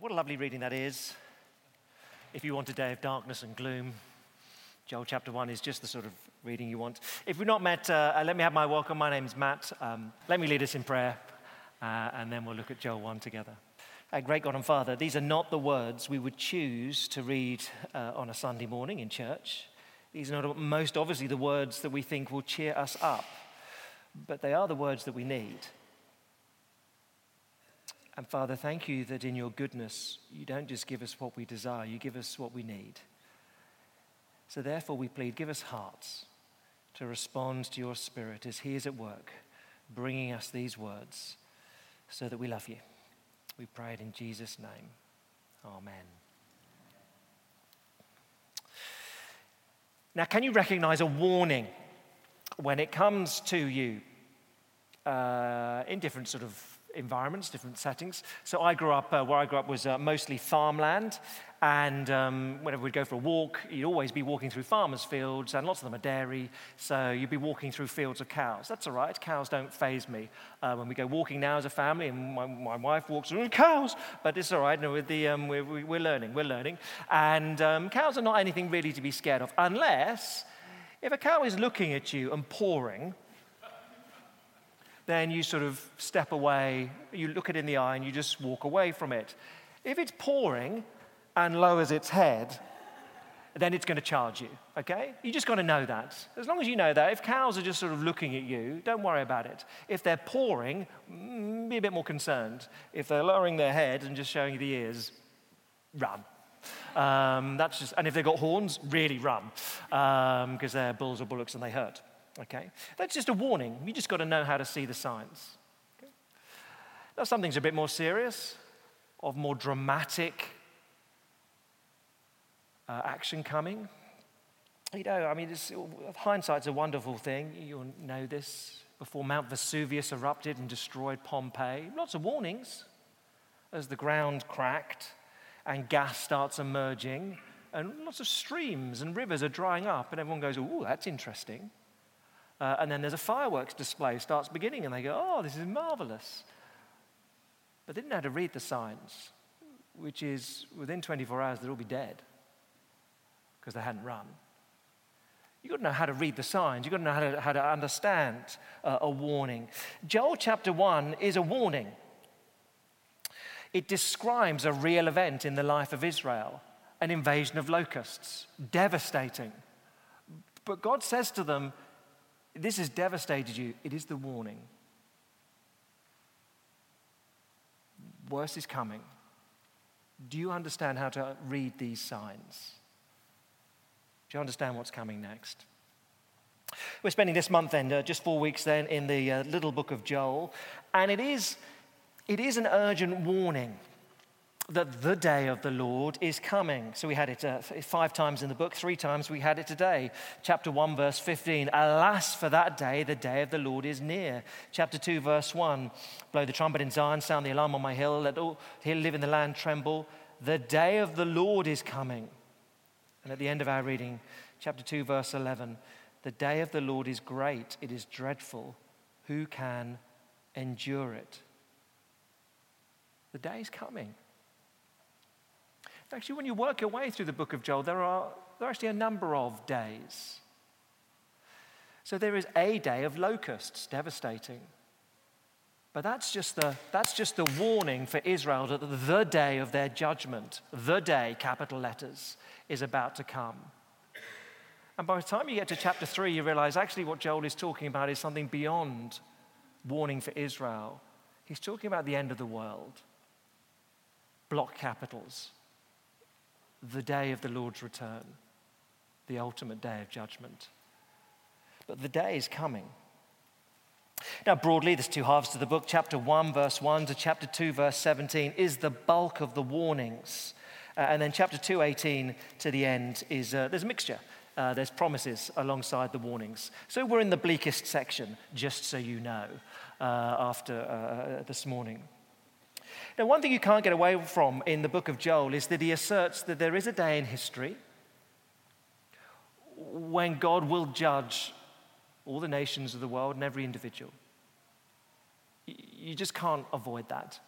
what a lovely reading that is. If you want a day of darkness and gloom, Joel chapter 1 is just the sort of reading you want. If we've not met, uh, uh let me have my welcome. My name's Matt. Um, let me lead us in prayer, uh, and then we'll look at Joel 1 together. Uh, great God and Father, these are not the words we would choose to read uh, on a Sunday morning in church. These are not most obviously the words that we think will cheer us up, but they are the words that we need. And Father, thank you that in your goodness, you don't just give us what we desire, you give us what we need. So therefore, we plead, give us hearts to respond to your Spirit as He is at work, bringing us these words so that we love you. We pray it in Jesus' name. Amen. Now, can you recognize a warning when it comes to you uh, in different sort of environments, different settings. So I grew up, uh, where I grew up was uh, mostly farmland. And um, whenever we'd go for a walk, you'd always be walking through farmers' fields, and lots of them are dairy. So you'd be walking through fields of cows. That's all right. Cows don't faze me. Uh, when we go walking now as a family, and my, my wife walks through cows, but it's all right. No, with the, um, we're, we're learning. We're learning. And um, cows are not anything really to be scared of, unless if a cow is looking at you and pawing, then you sort of step away, you look it in the eye, and you just walk away from it. If it's pawing and lowers its head, then it's going to charge you, okay? You just got to know that. As long as you know that, if cows are just sort of looking at you, don't worry about it. If they're pawing, mm, be a bit more concerned. If they're lowering their head and just showing you the ears, run. Um, that's just, and if they've got horns, really run, because um, they're bulls or bullocks and they hurt. Okay? That's just a warning. You just got to know how to see the signs. Okay? Now, something's a bit more serious, of more dramatic uh, action coming. You know, I mean, hindsight's a wonderful thing. You'll know this. Before Mount Vesuvius erupted and destroyed Pompeii, lots of warnings as the ground cracked and gas starts emerging, and lots of streams and rivers are drying up, and everyone goes, Oh, that's interesting. Uh, and then there's a fireworks display starts beginning, and they go, oh, this is marvelous. But they didn't know how to read the signs, which is within 24 hours, they'd all be dead because they hadn't run. You've got to know how to read the signs. You've got to know how to, how to understand uh, a warning. Joel chapter 1 is a warning. It describes a real event in the life of Israel an invasion of locusts, devastating. But God says to them, this has devastated you. It is the warning. Worse is coming. Do you understand how to read these signs? Do you understand what's coming next? We're spending this month then, uh, just four weeks then, in the uh, little book of Joel, and it is, it is an urgent warning that the day of the Lord is coming. So we had it uh, five times in the book, three times we had it today. Chapter 1, verse 15 Alas for that day, the day of the Lord is near. Chapter 2, verse 1 Blow the trumpet in Zion, sound the alarm on my hill, let all who live in the land tremble. The day of the Lord is coming. And at the end of our reading, chapter 2, verse 11 The day of the Lord is great, it is dreadful. Who can endure it? The day is coming. Actually, when you work your way through the book of Joel, there are, there are actually a number of days. So there is a day of locusts, devastating. But that's just, the, that's just the warning for Israel that the day of their judgment, the day, capital letters, is about to come. And by the time you get to chapter 3, you realize actually what Joel is talking about is something beyond warning for Israel. He's talking about the end of the world. Block capitals, the day of the Lord's return, the ultimate day of judgment. But the day is coming. Now, broadly, there's two halves to the book. Chapter 1, verse 1 to chapter 2, verse 17 is the bulk of the warnings. Uh, and then chapter 2, 18 to the end is uh, there's a mixture. Uh, there's promises alongside the warnings. So we're in the bleakest section, just so you know, uh, after uh, this morning. Now, one thing you can't get away from in the book of Joel is that he asserts that there is a day in history when God will judge all the nations of the world and every individual. You just can't avoid that.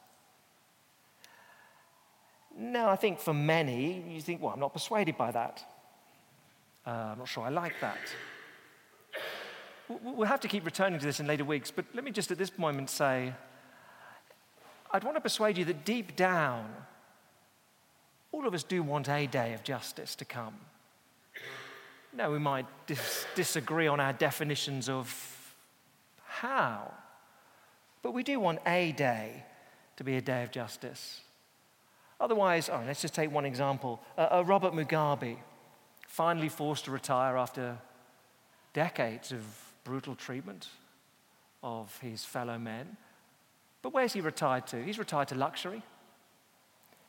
Now, I think for many, you think, well, I'm not persuaded by that. Uh, I'm not sure I like that. We'll have to keep returning to this in later weeks, but let me just at this moment say I'd want to persuade you that deep down, all of us do want a day of justice to come. No, we might dis- disagree on our definitions of how, but we do want a day to be a day of justice. Otherwise, oh, let's just take one example. Uh, uh, Robert Mugabe, finally forced to retire after decades of brutal treatment of his fellow men. But where's he retired to? He's retired to luxury.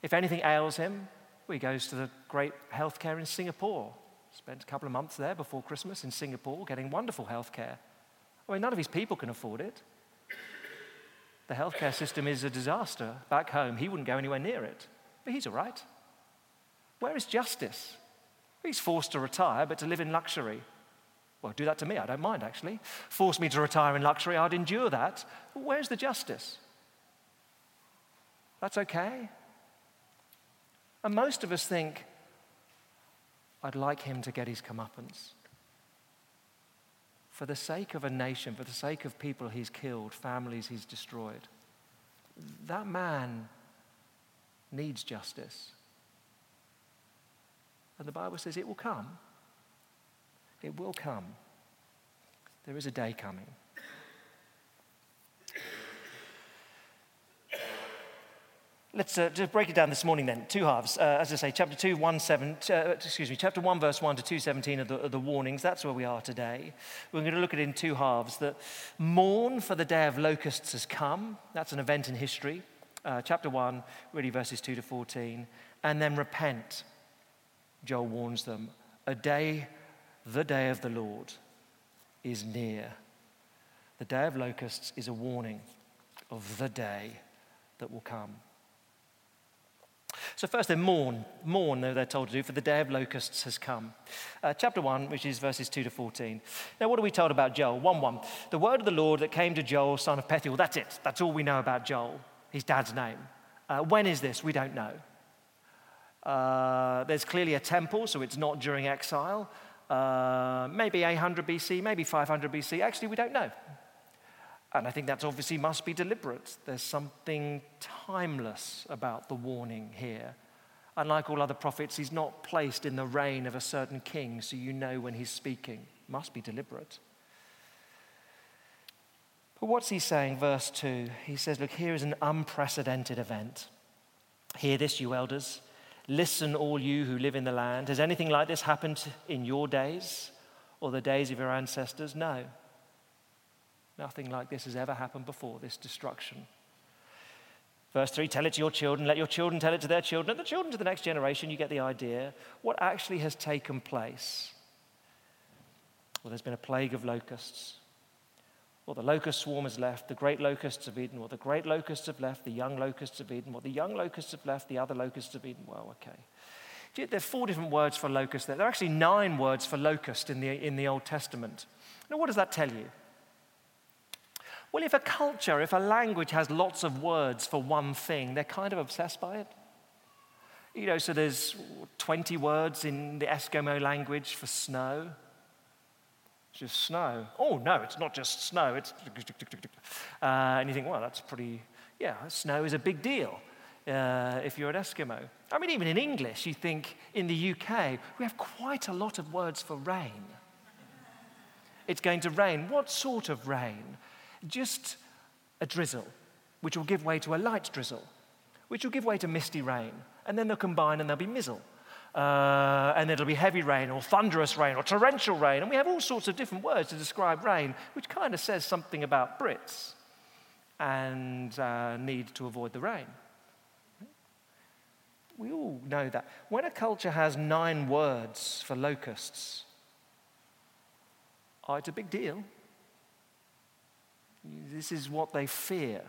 If anything ails him, well, he goes to the great healthcare in Singapore. Spent a couple of months there before Christmas in Singapore getting wonderful healthcare. I mean, none of his people can afford it. The healthcare system is a disaster. Back home, he wouldn't go anywhere near it. But he's all right. Where is justice? He's forced to retire, but to live in luxury. Well, do that to me, I don't mind actually. Force me to retire in luxury, I'd endure that. But where's the justice? That's okay. And most of us think, I'd like him to get his comeuppance. For the sake of a nation, for the sake of people he's killed, families he's destroyed, that man needs justice. And the Bible says it will come. It will come. There is a day coming. Let's uh, just break it down this morning then. Two halves. Uh, as I say, chapter 2, 1, 7, uh, excuse me, chapter 1, verse 1 to 217 of the, the warnings. That's where we are today. We're going to look at it in two halves. That mourn for the day of locusts has come. That's an event in history. Uh, chapter 1, really verses 2 to 14. And then repent. Joel warns them. A day, the day of the Lord, is near. The day of locusts is a warning of the day that will come. So, first, they mourn. Mourn, they're told to do, for the day of locusts has come. Uh, chapter 1, which is verses 2 to 14. Now, what are we told about Joel? 1 1. The word of the Lord that came to Joel, son of Pethuel. That's it. That's all we know about Joel, his dad's name. Uh, when is this? We don't know. Uh, there's clearly a temple, so it's not during exile. Uh, maybe 800 BC, maybe 500 BC. Actually, we don't know. And I think that obviously must be deliberate. There's something timeless about the warning here. Unlike all other prophets, he's not placed in the reign of a certain king, so you know when he's speaking. Must be deliberate. But what's he saying? Verse 2 he says, Look, here is an unprecedented event. Hear this, you elders. Listen, all you who live in the land. Has anything like this happened in your days or the days of your ancestors? No. Nothing like this has ever happened before, this destruction. Verse 3 Tell it to your children, let your children tell it to their children, and the children to the next generation. You get the idea. What actually has taken place? Well, there's been a plague of locusts. Well, the locust swarm has left, the great locusts of Eden. Well, the great locusts have left, the young locusts of Eden. Well, the young locusts have left, the other locusts of Eden. Well, okay. There are four different words for locust there. There are actually nine words for locust in the, in the Old Testament. Now, what does that tell you? Well, if a culture, if a language has lots of words for one thing, they're kind of obsessed by it. You know, so there's 20 words in the Eskimo language for snow. It's just snow. Oh, no, it's not just snow. It's. Uh, and you think, well, that's pretty. Yeah, snow is a big deal uh, if you're an Eskimo. I mean, even in English, you think in the UK, we have quite a lot of words for rain. It's going to rain. What sort of rain? Just a drizzle, which will give way to a light drizzle, which will give way to misty rain, and then they'll combine and there'll be mizzle. Uh, and it'll be heavy rain or thunderous rain or torrential rain. And we have all sorts of different words to describe rain, which kind of says something about Brits and uh, need to avoid the rain. We all know that. When a culture has nine words for locusts, oh, it's a big deal. This is what they fear.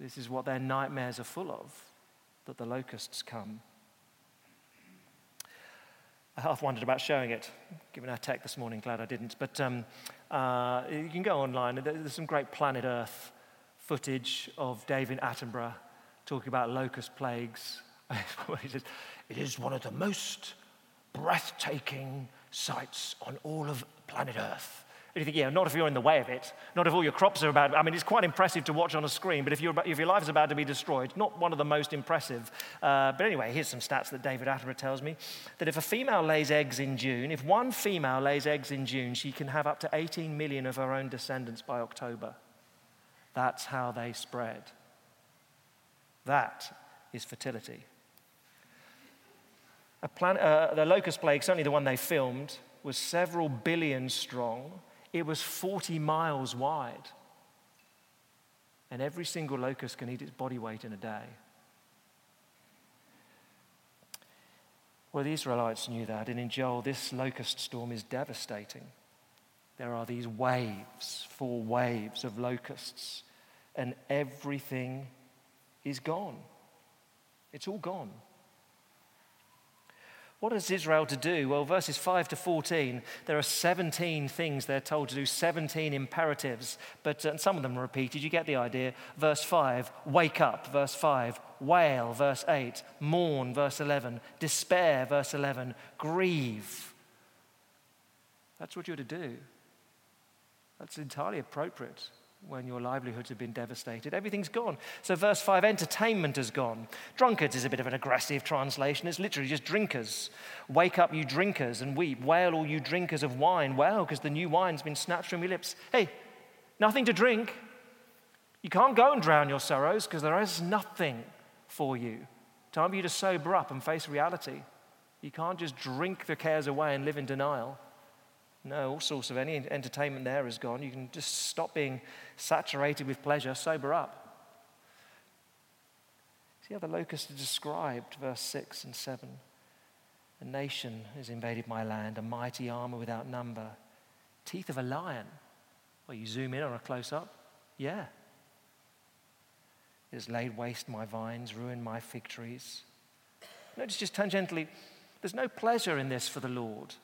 This is what their nightmares are full of that the locusts come. I half wondered about showing it, given our tech this morning. Glad I didn't. But um, uh, you can go online. There's some great planet Earth footage of David Attenborough talking about locust plagues he says, it is one of the most breathtaking sights on all of planet Earth. You think, yeah, not if you're in the way of it, not if all your crops are about. I mean, it's quite impressive to watch on a screen, but if, you if your life is about to be destroyed, not one of the most impressive. Uh, but anyway, here's some stats that David Attenborough tells me that if a female lays eggs in June, if one female lays eggs in June, she can have up to 18 million of her own descendants by October. That's how they spread. That is fertility. Plan, uh, the locust plague, certainly the one they filmed, was several billion strong it was 40 miles wide. And every single locust can eat its body weight in a day. Well, the Israelites knew that, and in Joel, this locust storm is devastating. There are these waves, four waves of locusts, and everything is gone. It's all gone. What is Israel to do? Well, verses 5 to 14, there are 17 things they're told to do, 17 imperatives, but uh, some of them are repeated. You get the idea. Verse 5, wake up. Verse 5, wail. Verse 8, mourn. Verse 11, despair. Verse 11, grieve. That's what you're to do. That's entirely appropriate when your livelihoods have been devastated. Everything's gone. So, verse 5 entertainment has gone. Drunkards is a bit of an aggressive translation. It's literally just drinkers. Wake up, you drinkers, and weep. Wail, all you drinkers of wine. Wail, because the new wine's been snatched from your lips. Hey, nothing to drink. You can't go and drown your sorrows because there is nothing for you. Time for you to sober up and face reality. You can't just drink the cares away and live in denial. No, all sorts of any entertainment there is gone. You can just stop being saturated with pleasure, sober up. See how the locusts are described, verse 6 and 7. A nation has invaded my land, a mighty armor without number. Teeth of a lion. Well, you zoom in on a close up. Yeah. It has laid waste my vines, ruined my fig trees. Notice just tangentially, there's no pleasure in this for the Lord.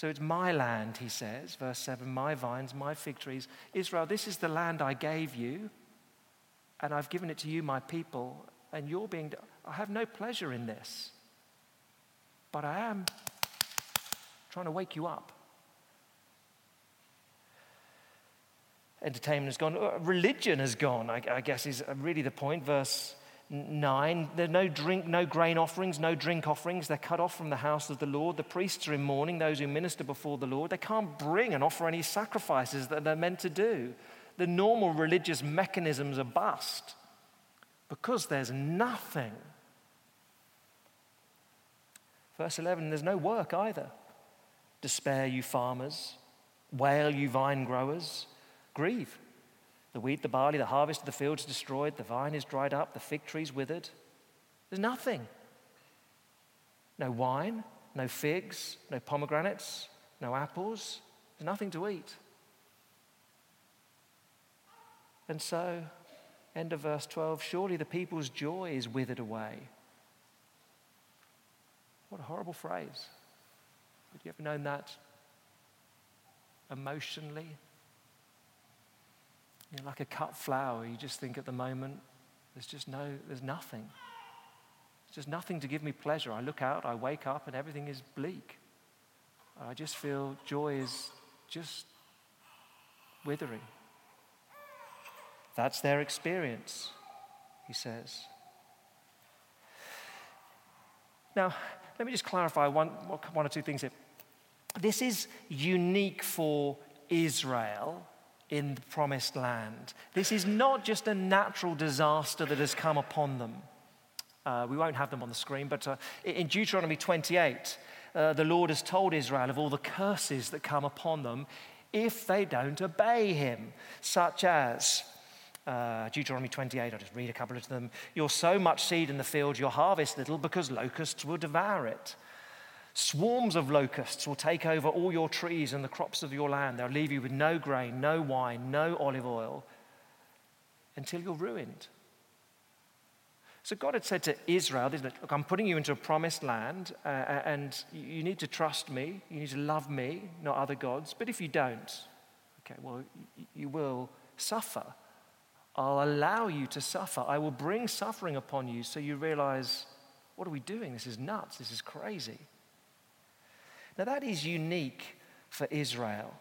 So it's my land, he says, verse 7 my vines, my fig trees. Israel, this is the land I gave you, and I've given it to you, my people, and you're being. I have no pleasure in this, but I am trying to wake you up. Entertainment has gone, uh, religion has gone, I, I guess is really the point. Verse 9 there are no drink no grain offerings no drink offerings. They're cut off from the house of the lord. The priests are in mourning those who minister before the lord. They can't bring and offer any sacrifices that they're meant to do. The normal religious mechanisms are bust because there's nothing. Verse 11 there's no work either. Despair you farmers. Wail you vine growers. Grieve the wheat, the barley, the harvest of the fields destroyed, the vine is dried up, the fig tree's withered. There's nothing. No wine, no figs, no pomegranates, no apples. There's nothing to eat. And so, end of verse 12 surely the people's joy is withered away. What a horrible phrase. Have you ever known that emotionally? You know, like a cut flower, you just think at the moment, there's just no, there's nothing. There's just nothing to give me pleasure. I look out, I wake up, and everything is bleak. I just feel joy is just withering. That's their experience, he says. Now, let me just clarify one, one or two things here. This is unique for Israel in the promised land. This is not just a natural disaster that has come upon them. Uh, we won't have them on the screen, but uh, in Deuteronomy 28, uh, the Lord has told Israel of all the curses that come upon them if they don't obey him, such as uh, Deuteronomy 28, I'll just read a couple of them. You'll sow much seed in the field, you'll harvest little because locusts will devour it. Swarms of locusts will take over all your trees and the crops of your land. They'll leave you with no grain, no wine, no olive oil until you're ruined. So God had said to Israel, Look, I'm putting you into a promised land, uh, uh, and you need to trust me. You need to love me, not other gods. But if you don't, okay, well, you will suffer. I'll allow you to suffer. I will bring suffering upon you so you realize What are we doing? This is nuts. This is crazy. Now, that is unique for Israel.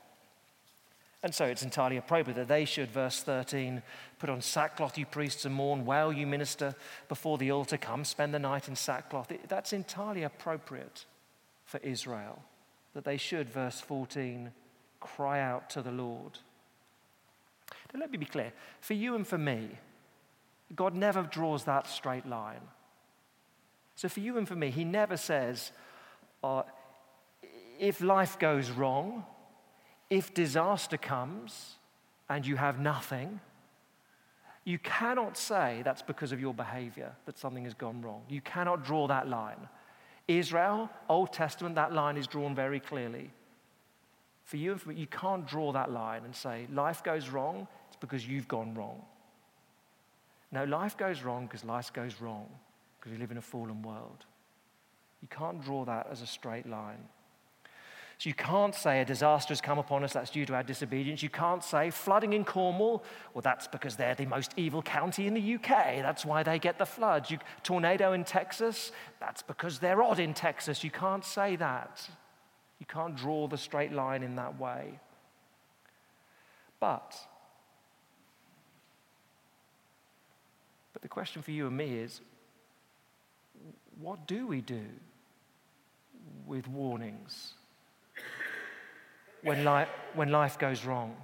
And so it's entirely appropriate that they should, verse 13, put on sackcloth, you priests, and mourn, wail, you minister before the altar, come, spend the night in sackcloth. That's entirely appropriate for Israel, that they should, verse 14, cry out to the Lord. Now, let me be clear for you and for me, God never draws that straight line. So, for you and for me, He never says, uh, if life goes wrong, if disaster comes and you have nothing, you cannot say that's because of your behavior that something has gone wrong. You cannot draw that line. Israel, Old Testament, that line is drawn very clearly. For you, you can't draw that line and say, life goes wrong, it's because you've gone wrong. No, life goes wrong because life goes wrong, because we live in a fallen world. You can't draw that as a straight line. So you can't say a disaster has come upon us, that's due to our disobedience. You can't say flooding in Cornwall, well, that's because they're the most evil county in the UK, that's why they get the floods. You, tornado in Texas, that's because they're odd in Texas. You can't say that. You can't draw the straight line in that way. But, but the question for you and me is what do we do with warnings? When, li- when life goes wrong,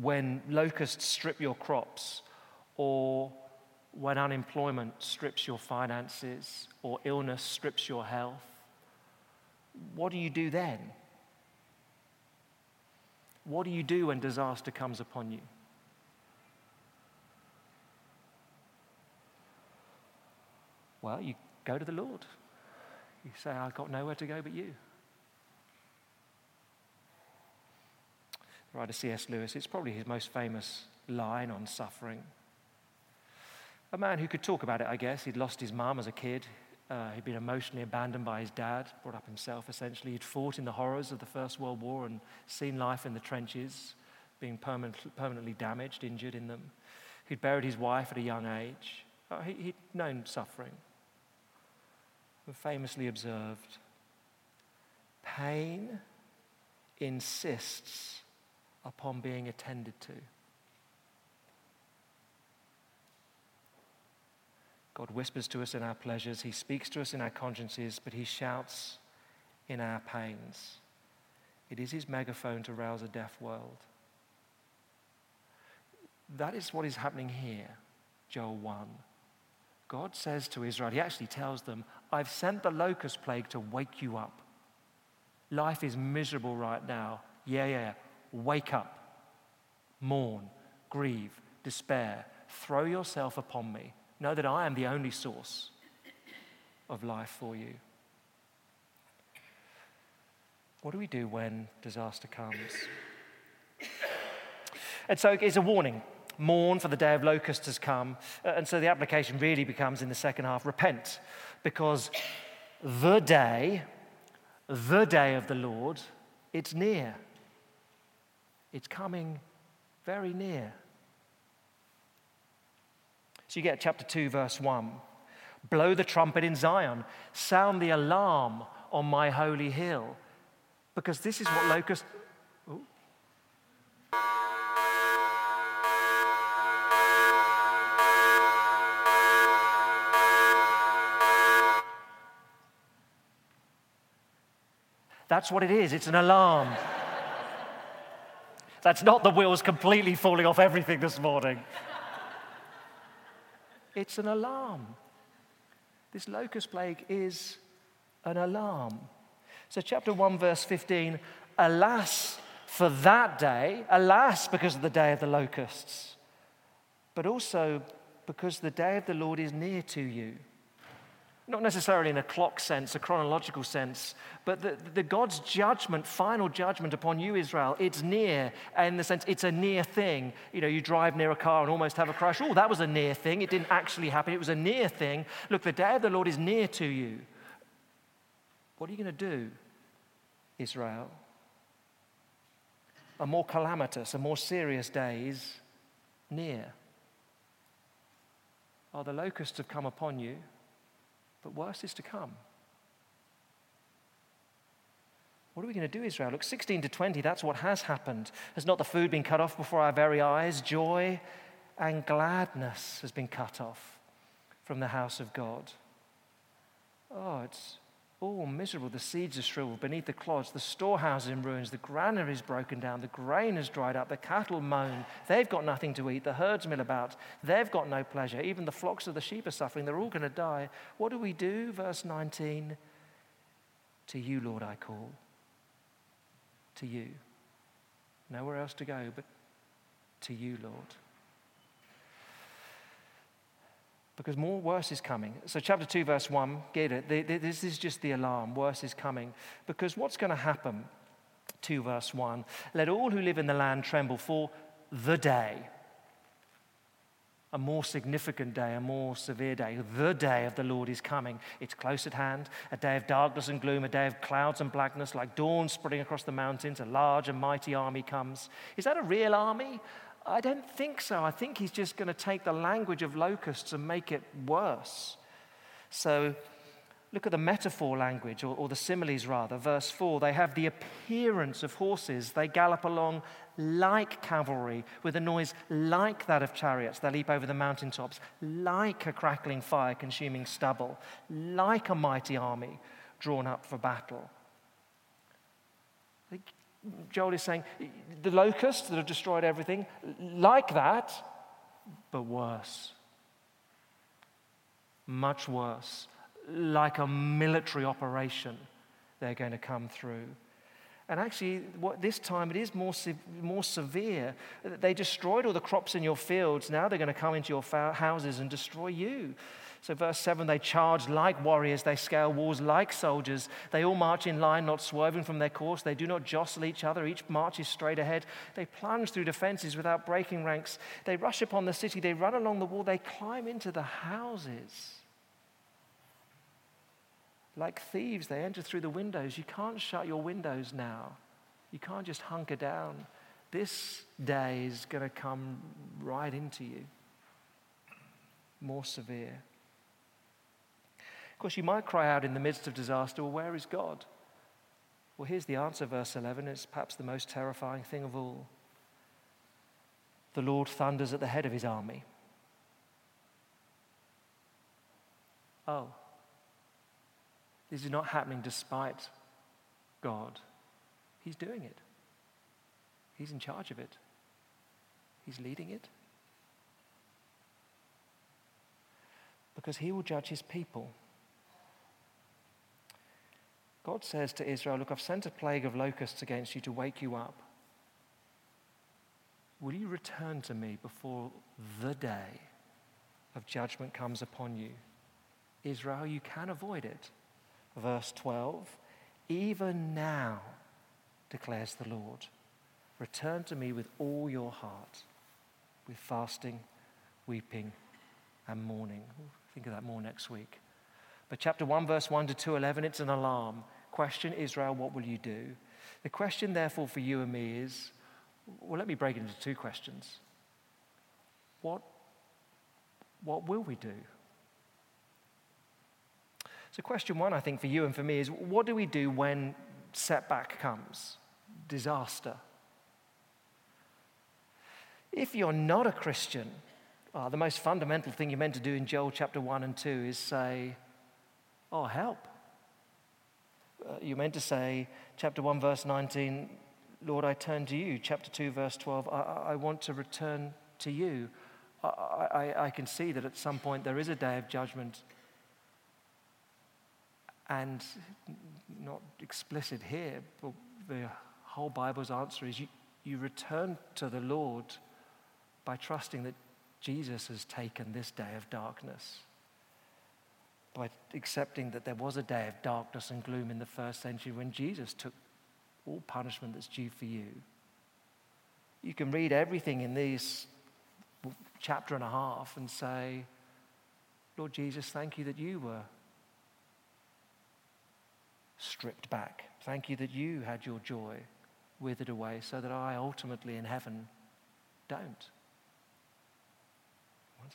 when locusts strip your crops, or when unemployment strips your finances, or illness strips your health, what do you do then? What do you do when disaster comes upon you? Well, you go to the Lord. You say, I've got nowhere to go but you. Writer C.S. Lewis, it's probably his most famous line on suffering. A man who could talk about it, I guess. He'd lost his mum as a kid. Uh, he'd been emotionally abandoned by his dad, brought up himself essentially. He'd fought in the horrors of the First World War and seen life in the trenches, being permanent, permanently damaged, injured in them. He'd buried his wife at a young age. Uh, he, he'd known suffering and famously observed pain insists upon being attended to. God whispers to us in our pleasures, He speaks to us in our consciences, but He shouts in our pains. It is His megaphone to rouse a deaf world. That is what is happening here, Joel 1. God says to Israel, He actually tells them, I've sent the locust plague to wake you up. Life is miserable right now. Yeah, yeah, Wake up, mourn, grieve, despair. Throw yourself upon me. Know that I am the only source of life for you. What do we do when disaster comes? And so it's a warning. Mourn, for the day of locusts has come. Uh, and so the application really becomes in the second half repent, because the day, the day of the Lord, it's near. It's coming very near. So you get chapter 2, verse 1. Blow the trumpet in Zion, sound the alarm on my holy hill. Because this is what locusts. That's what it is. It's an alarm. That's not the wheels completely falling off everything this morning. It's an alarm. This locust plague is an alarm. So, chapter 1, verse 15 Alas for that day, alas because of the day of the locusts, but also because the day of the Lord is near to you not necessarily in a clock sense, a chronological sense, but the, the, God's judgment, final judgment upon you, Israel, it's near, in the sense it's a near thing. You know, you drive near a car and almost have a crash. Oh, that was a near thing. It didn't actually happen. It was a near thing. Look, the day of the Lord is near to you. What are you going to do, Israel? A more calamitous, a more serious day is near. Oh, the locusts have come upon you but worse is to come. What are we going to do, Israel? Look, 16 to 20, that's what has happened. Has not the food been cut off before our very eyes? Joy and gladness has been cut off from the house of God. Oh, it's all miserable. The seeds are shriveled beneath the clods. The storehouse is in ruins. The granary is broken down. The grain has dried up. The cattle moan. They've got nothing to eat. The herds mill about. They've got no pleasure. Even the flocks of the sheep are suffering. They're all going to die. What do we do? Verse 19 To you, Lord, I call to you. Nowhere else to go but to you, Lord. Because more worse is coming. So, chapter 2, verse 1, get it. This is just the alarm. Worse is coming. Because what's going to happen? 2, verse 1 Let all who live in the land tremble for the day a more significant day, a more severe day. The day of the Lord is coming. It's close at hand, a day of darkness and gloom, a day of clouds and blackness, like dawn spreading across the mountains. A large and mighty army comes. Is that a real army? I don't think so. I think he's just going to take the language of locusts and make it worse. So, Look at the metaphor language, or, or, the similes rather. Verse 4 they have the appearance of horses. They gallop along like cavalry, with a noise like that of chariots. They leap over the mountaintops, like a crackling fire consuming stubble, like a mighty army drawn up for battle. Joel is saying the locusts that have destroyed everything, like that, but worse. Much worse like a military operation they're going to come through. And actually, what, this time it is more, more severe. They destroyed all the crops in your fields. Now they're going to come into your houses and destroy you. So, verse 7 they charge like warriors, they scale walls like soldiers. They all march in line, not swerving from their course. They do not jostle each other, each marches straight ahead. They plunge through defenses without breaking ranks. They rush upon the city, they run along the wall, they climb into the houses. Like thieves, they enter through the windows. You can't shut your windows now. You can't just hunker down. This day is going to come right into you. More severe. Of course, you might cry out in the midst of disaster, well, where is God? Well, here's the answer, verse 11. It's perhaps the most terrifying thing of all. The Lord thunders at the head of his army. Oh. This is not happening despite God. He's doing it, He's in charge of it, He's leading it. Because He will judge His people. God says to Israel, Look, I've sent a plague of locusts against you to wake you up. Will you return to me before the day of judgment comes upon you? Israel, you can avoid it verse 12 Even now, declares the Lord, return to me with all your heart, with fasting, weeping, and mourning. Think of that more next week. But chapter 1, verse 1 to 211, it's an alarm. Question Israel, what will you do? The question, therefore, for you and me is well, let me break it into two questions. What, what will we do? So, question one, I think, for you and for me is what do we do when setback comes, disaster? If you're not a Christian, uh, the most fundamental thing you're meant to do in Joel chapter 1 and 2 is say, Oh, help. Uh, you're meant to say, chapter 1, verse 19, Lord, I turn to you. Chapter 2, verse 12, I, I want to return to you. I, I, I can see that at some point there is a day of judgment and not explicit here, but the whole Bible's answer is you, you return to the Lord by trusting that Jesus has taken this day of darkness, by accepting that there was a day of darkness and gloom in the first century when Jesus took all punishment that's due for you. You can read everything in these chapter and a half and say, Lord Jesus, thank you that you were stripped back. Thank you that you had your joy withered away so that I ultimately in heaven don't.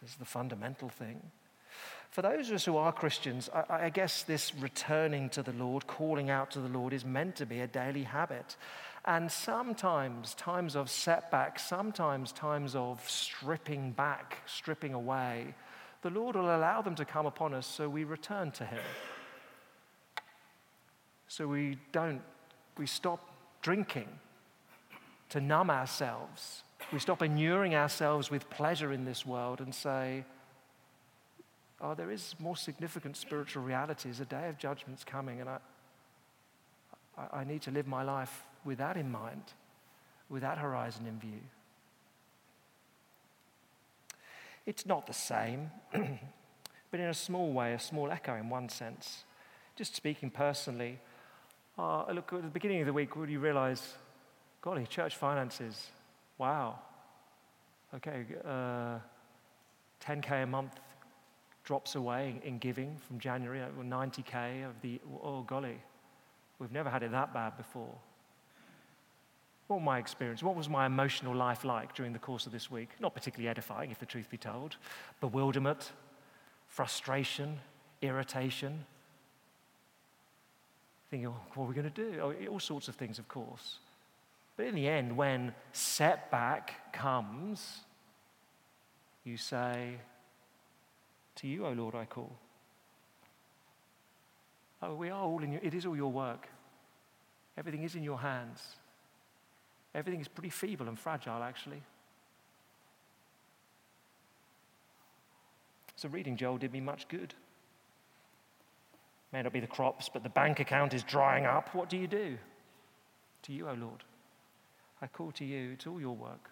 This is the fundamental thing. For those of us who are Christians, I, I, guess this returning to the Lord, calling out to the Lord, is meant to be a daily habit. And sometimes, times of setback, sometimes times of stripping back, stripping away, the Lord will allow them to come upon us so we return to Him. So we don't, we stop drinking to numb ourselves. We stop inuring ourselves with pleasure in this world and say, oh, there is more significant spiritual realities. A day of judgment's coming, and I, I, I need to live my life with that in mind, with that horizon in view. It's not the same, but in a small way, a small echo in one sense. Just speaking personally, uh, look, at the beginning of the week, would you realize, golly, church finances, wow. Okay, uh, 10K a month drops away in giving from January, uh, 90K of the, oh golly, we've never had it that bad before. What was my experience? What was my emotional life like during the course of this week? Not particularly edifying, if the truth be told. Bewilderment, frustration, irritation. Thinking, oh, what are we going to do? Oh, all sorts of things, of course. But in the end, when setback comes, you say, to you, O Lord, I call. Oh, we are all in your, it is all your work. Everything is in your hands. Everything is pretty feeble and fragile, actually. So reading Joel did me much good. May not be the crops, but the bank account is drying up. What do you do? To you, O Lord. I call to you. It's all your work.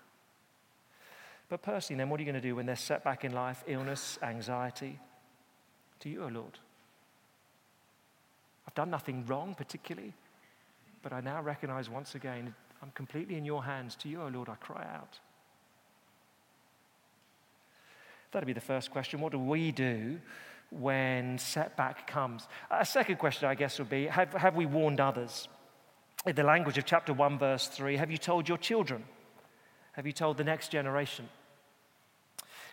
But personally, then, what are you going to do when there's setback in life, illness, anxiety? To you, O oh Lord. I've done nothing wrong, particularly, but I now recognize once again I'm completely in your hands. To you, O oh Lord, I cry out. That'd be the first question. What do we do when setback comes? A second question, I guess, would be have, have we warned others? In the language of chapter 1, verse 3, have you told your children? Have you told the next generation?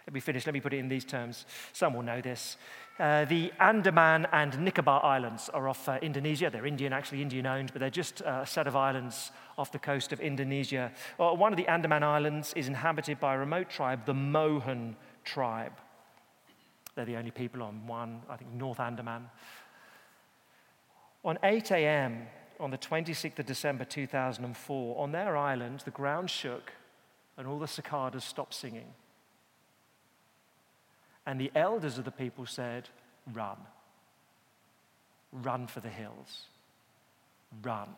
Let me finish. Let me put it in these terms. Some will know this. Uh, the Andaman and Nicobar Islands are off uh, Indonesia. They're Indian, actually Indian owned, but they're just uh, a set of islands off the coast of Indonesia. Well, one of the Andaman Islands is inhabited by a remote tribe, the Moken tribe. They're the only people on one, I think, North Andaman. On 8 a.m. on the 26th of December 2004, on their island, the ground shook and all the cicadas stopped singing. And the elders of the people said, Run. Run for the hills. Run.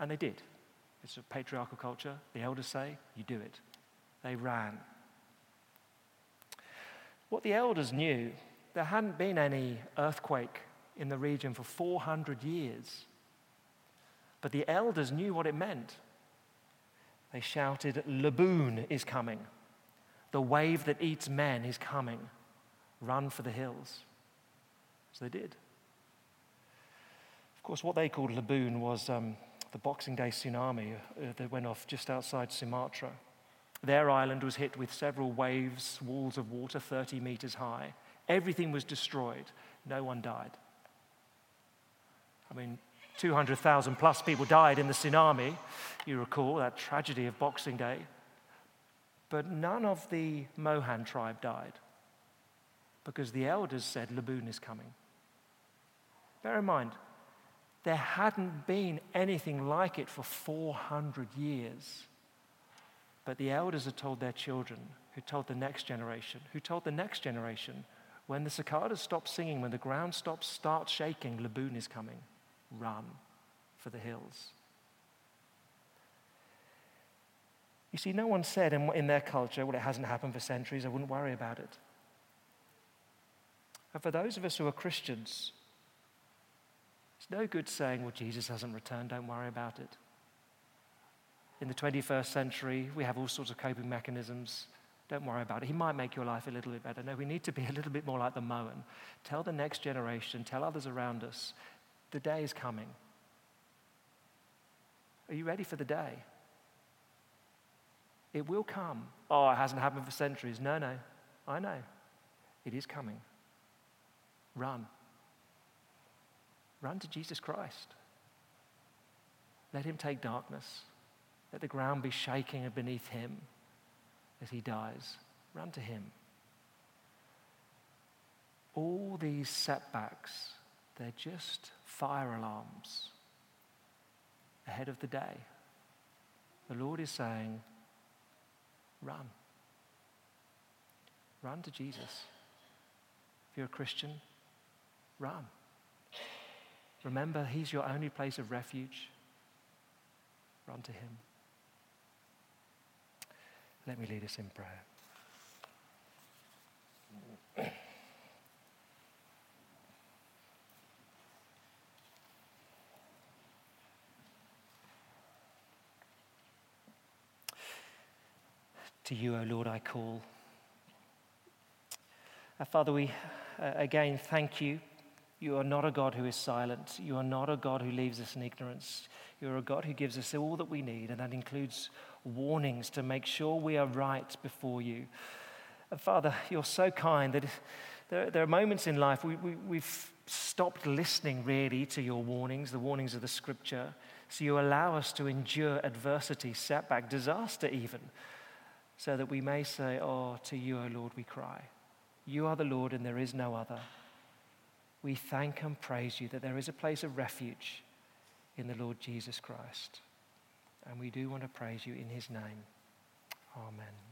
And they did. It's a patriarchal culture. The elders say, You do it. They ran. What the elders knew, there hadn't been any earthquake in the region for 400 years. But the elders knew what it meant. They shouted, Laboon is coming. The wave that eats men is coming. Run for the hills. So they did. Of course, what they called Laboon was um, the Boxing Day tsunami uh, that went off just outside Sumatra. Their island was hit with several waves, walls of water 30 meters high. Everything was destroyed. No one died. I mean, 200,000 plus people died in the tsunami. You recall that tragedy of Boxing Day. But none of the Moken tribe died because the elders said Laboon is coming. Bear in mind, there hadn't been anything like it for 400 years. But the elders had told their children, who told the next generation, who told the next generation, when the cicadas stop singing, when the ground stops, start shaking, Laboon is coming. Run for the hills. You see, no one said in, in their culture, well, it hasn't happened for centuries, I wouldn't worry about it. And for those of us who are Christians, it's no good saying, well, Jesus hasn't returned, don't worry about it. In the 21st century, we have all sorts of coping mechanisms. Don't worry about it. He might make your life a little bit better. No, we need to be a little bit more like the Moken. Tell the next generation, tell others around us, the day is coming. Are you ready for the day? It will come. Oh, it hasn't happened for centuries. No, no, I know. It is coming. Run. Run to Jesus Christ. Let him take darkness. Let the ground be shaking beneath him as he dies. Run to him. All these setbacks, they're just fire alarms ahead of the day. The Lord is saying, run. Run to Jesus. If you're a Christian, run. Remember, He's your only place of refuge. Run to Him. Let me lead us in prayer. To you, O Lord, I call. Uh, Father, we uh, again thank you. You are not a God who is silent. You are not a God who leaves us in ignorance. You are a God who gives us all that we need, and that includes warnings to make sure we are right before you. And Father, you're so kind that there, there are moments in life we, we, we've stopped listening really to your warnings, the warnings of the scripture. So you allow us to endure adversity, setback, disaster, even so that we may say, Oh, to you, O Lord, we cry. You are the Lord, and there is no other. We thank and praise you that there is a place of refuge in the Lord Jesus Christ. And we do want to praise you in his name. Amen.